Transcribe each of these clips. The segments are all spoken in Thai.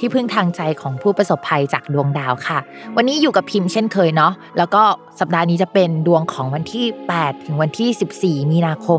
ที่พึ่งทางใจของผู้ประสบภัยจากดวงดาวค่ะ วันนี้อยู่กับพิมพ์เช่นเคยเนาะแล้วก็สัปดาห์นี้จะเป็นดวงของวันที่ 8 ถึงวันที่ 14 มีนาคม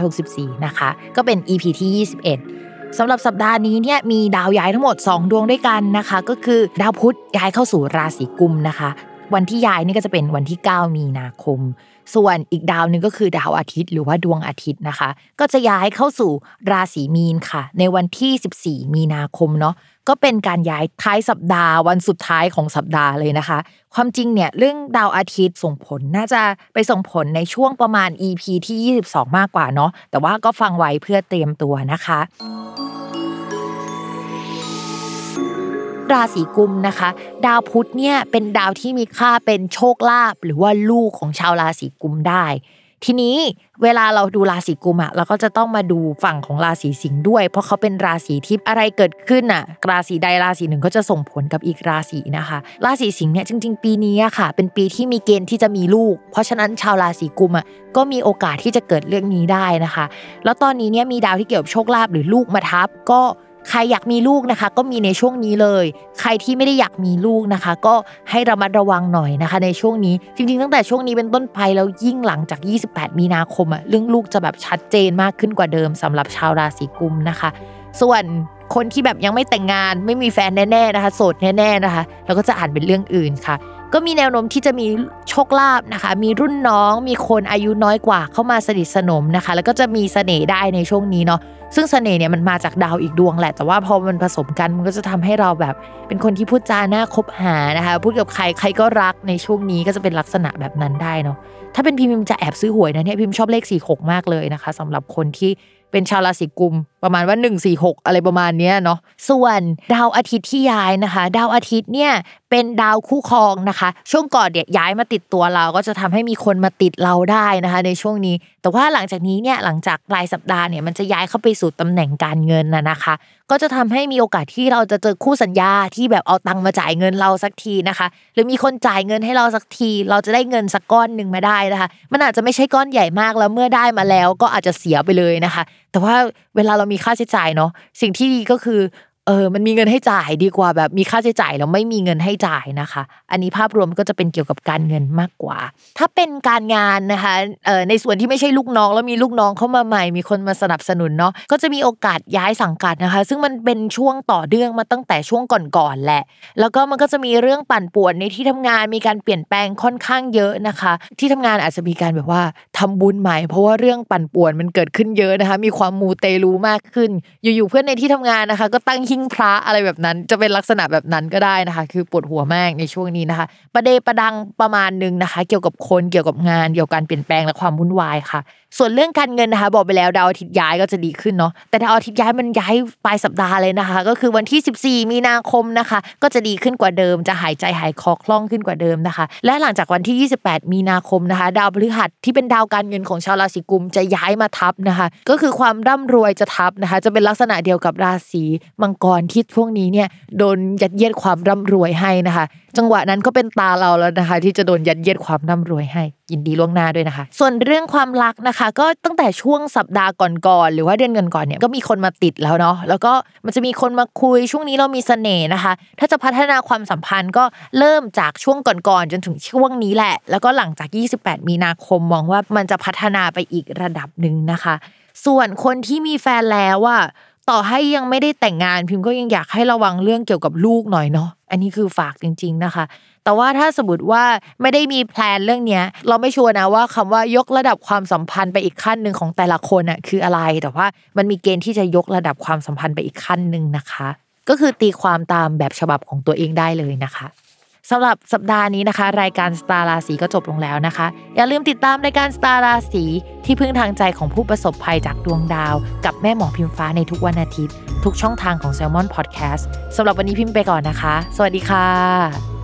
2564 นะคะ ก็เป็น EP ที่ 21สำหรับสัปดาห์นี้เนี่ยมีดาวย้ายทั้งหมด 2 ดวงด้วยกันนะคะ ก็คือดาวพุธย้ายเข้าสู่ราศีกุมนะคะ วันที่ย้ายนี่ก็จะเป็นวันที่ 9 มีนาคม ส่วนอีกดาวหนึ่งก็คือดาวอาทิตย์ หรือว่าดวงอาทิตย์นะคะ ก็จะย้ายเข้าสู่ราศีมีนค่ะ ในวันที่ 14 มีนาคมเนาะก็เป็นการย้ายท้ายสัปดาห์ วันสุดท้ายของสัปดาห์เลยนะคะ ความจริงเนี่ยเรื่องดาวอาทิตย์ส่งผลน่าจะไปส่งผลในช่วงประมาณ EP ที่ 22 มากกว่าเนาะแต่ว่าก็ฟังไว้เพื่อเตรียมตัวนะคะ ราศีกุมนะคะ ดาวพุธเนี่ยเป็นดาวที่มีค่าเป็นโชคลาภหรือว่าลูกของชาวราศีกุมได้ ทีนี้เวลาเราดูราศีกุมอะเราก็จะต้องมาดูฝั่งของราศีสิงห์ด้วย เพราะเขาเป็นราศีที่อะไรเกิดขึ้นอะราศีใดราศีหนึ่งก็จะส่งผลกับอีกราศีนะคะ ราศีสิงห์เนี่ยจริง ๆ ปีนี้ค่ะ เป็นปีที่มีเกณฑ์ที่จะมีลูก เพราะฉะนั้นชาวราศีกุมอะก็มีโอกาสที่จะเกิดเรื่องนี้ได้นะคะ แล้วตอนนี้เนี่ยมีดาวที่เกี่ยวกับโชคลาภหรือลูกมาทับก็ ใครอยากมีลูกนะคะ ก็มีในช่วงนี้เลย ใครที่ไม่ได้อยากมีลูกนะคะ ก็ให้ระมัดระวังหน่อยนะคะ ในช่วงนี้จริง ๆ ตั้งแต่ช่วงนี้เป็นต้นไปแล้วยิ่งหลังจาก 28 มีนาคมอะเรื่องลูกจะแบบชัดเจนมากขึ้นกว่าเดิมสำหรับชาวราศีกุมนะคะ ส่วน คนที่แบบยังไม่แต่งงานไม่มีแฟนแน่ๆนะคะ โสดแน่ๆนะคะเราก็จะอ่านเป็นเรื่องอื่นค่ะ ก็มีแนวโน้มที่จะมีโชคลาภนะคะ มีรุ่นน้องมีคนอายุน้อยกว่าเข้ามาสนิทสนมนะคะ แล้วก็จะมีเสน่ห์ได้ในช่วงนี้เนาะซึ่งเสน่ห์เนี่ยมันมาจากดาวอีกดวงแหละ แต่ว่าพอมันผสมกันมันก็จะทำให้เราแบบ เป็นคนที่พูดจาหน่าคบหานะคะ พูดกับใครใครก็รักในช่วงนี้ก็จะเป็นลักษณะแบบนั้นได้เนาะถ้าเป็นพิมพ์จะแอบซื้อหวยนะเนี่ยพิมพ์ชอบเลข4ี่หกมากเลยนะคะสำหรับคนที่เป็นชาวราศีกุม ประมาณว่า 1 4 6 อะไรประมาณเนี้ยเนาะส่วนดาวอาทิตย์ที่ย้ายนะคะ ดาวอาทิตย์เนี่ยเป็นดาวคู่ครองนะคะ ช่วงก่อนเนี่ยย้ายมาติดตัวเราก็จะทำให้มีคนมาติดเราได้นะคะ ในช่วงนี้ แต่ว่าหลังจากนี้เนี่ยหลังจากปลายสัปดาห์เนี่ยมันจะย้ายเข้าไปสู่ตำแหน่งการเงินนะนะคะ ก็จะทำให้มีโอกาสที่เราจะเจอคู่สัญญาที่แบบเอาตังค์มาจ่ายเงินเราสักทีนะคะ หรือมีคนจ่ายเงินให้เราสักที เราจะได้เงินสักก้อนหนึ่งมาได้นะคะ มันอาจจะไม่ใช่ก้อนใหญ่มากแล้วเมื่อได้มาแล้วก็อาจจะเสียไปเลยนะคะ แต่ว่าเวลาเรามีค่าใช้จ่ายเนาะสิ่งที่ดีก็คือ เออมันมีเงินให้จ่ายดีกว่าแบบมีค่าใช้จ่ายแล้วไม่มีเงินให้จ่ายนะคะ อันนี้ภาพรวมก็จะเป็นเกี่ยวกับการเงินมากกว่า ถ้าเป็นการงานนะคะเออในส่วนที่ไม่ใช่ลูกน้องแล้วมีลูกน้องเข้ามาใหม่ มีคนมาสนับสนุนเนาะก็จะมีโอกาสย้ายสังกัดนะคะ ซึ่งมันเป็นช่วงต่อเนื่องมาตั้งแต่ช่วงก่อนๆแหละ แล้วก็มันก็จะมีเรื่องปั่นป่วนในที่ทำงานมีการเปลี่ยนแปลงค่อนข้างเยอะนะคะ ที่ทำงานอาจจะมีการแบบว่าทำบุญใหม่ เพราะว่าเรื่องปั่นป่วนมันเกิดขึ้นเยอะนะคะ มีความมูเตลูมากขึ้น อยู่ๆเพื่อนในที่ทำงานนะคะ ก็ตั้งหิ้งพระอะไรแบบนั้น จะเป็นลักษณะแบบนั้นก็ได้นะคะ คือปวดหัวมากในช่วงนี้นะคะ ประเดประดังประมาณนึงนะคะ เกี่ยวกับคนเกี่ยวกับงานเกี่ยวกับการเปลี่ยนแปลงและความวุ่นวายค่ะ ส่วนเรื่องการเงินนะคะ บอกไปแล้วดาวอาทิตย์ย้ายก็จะดีขึ้นเนาะแต่ดาวอาทิตย์ย้ายมันย้ายปลายสัปดาห์เลยนะคะ ก็คือวันที่ 14 มีนาคมนะคะ ก็จะดีขึ้นกว่าเดิม จะหายใจหายคอคล่องขึ้นกว่าเดิมนะคะ และหลังจากวันที่ 28 มีนาคมนะคะ ดาวพฤหัสที่เป็นดาวการเงินของชาวราศีกุมจะย้ายมาทับนะคะ ก็คือความร่ำรวยจะทับนะคะ จะเป็นลักษณะเดียวกับราศีมังกกรที่ช่วงนี้เนี่ยโดนยัดเยียดความร่ำรวยให้นะคะ จังหวะนั้นก็เป็นตาเราแล้วนะคะ ที่จะโดนยัดเยียดความร่ำรวยให้ ยินดีล่วงหน้าด้วยนะคะ ส่วนเรื่องความรักนะคะ ก็ตั้งแต่ช่วงสัปดาห์ก่อนๆหรือว่าเดือนก่อนๆเนี่ยก็มีคนมาติดแล้วเนาะแล้วก็มันจะมีคนมาคุยช่วงนี้เรามีเสน่ห์นะคะ ถ้าจะพัฒนาความสัมพันธ์ก็เริ่มจากช่วงก่อนๆจนถึงช่วงนี้แหละ แล้วก็หลังจาก 28 มีนาคมมองว่ามันจะพัฒนาไปอีกระดับหนึ่งนะคะ ส่วนคนที่มีแฟนแล้วอะ ต่อให้ยังไม่ได้แต่งงานพิมพ์ก็ยังอยากให้ระวังเรื่องเกี่ยวกับลูกหน่อยเนาะอันนี้คือฝากจริง ๆนะคะ แต่ว่าถ้าสมมติว่าไม่ได้มีแพลนเรื่องเนี้ย เราไม่ชัวร์นะว่าคำว่ายกระดับความสัมพันธ์ไปอีกขั้นหนึ่งของแต่ละคนอะคืออะไร แต่ว่ามันมีเกณฑ์ที่จะยกระดับความสัมพันธ์ไปอีกขั้นหนึ่งนะคะ ก็คือตีความตามแบบฉบับของตัวเองได้เลยนะคะ สำหรับสัปดาห์นี้นะคะ รายการสตาร์ราศีก็จบลงแล้วนะคะ อย่าลืมติดตามรายการสตาร์ราศีที่พึ่งทางใจของผู้ประสบภัยจากดวงดาว กับแม่หมอพิมฟ้าในทุกวันอาทิตย์ ทุกช่องทางของ s ซ l m o n Podcast สำหรับวันนี้พิมพ์ไปก่อนนะคะ สวัสดีค่ะ